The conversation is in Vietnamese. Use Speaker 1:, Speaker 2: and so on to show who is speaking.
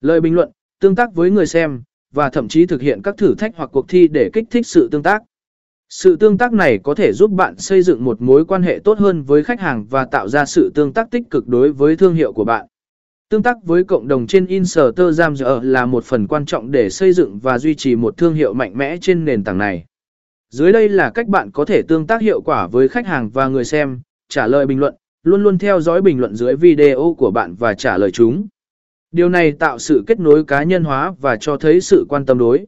Speaker 1: Lời bình luận, tương tác với người xem, và thậm chí thực hiện các thử thách hoặc cuộc thi để kích thích sự tương tác. Sự tương tác này có thể giúp bạn xây dựng một mối quan hệ tốt hơn với khách hàng và tạo ra sự tương tác tích cực đối với thương hiệu của bạn. Tương tác với cộng đồng trên Instagram là một phần quan trọng để xây dựng và duy trì một thương hiệu mạnh mẽ trên nền tảng này. Dưới đây là cách bạn có thể tương tác hiệu quả với khách hàng và người xem, trả lời bình luận, luôn luôn theo dõi bình luận dưới video của bạn và trả lời chúng. Điều này tạo sự kết nối cá nhân hóa và cho thấy sự quan tâm đối.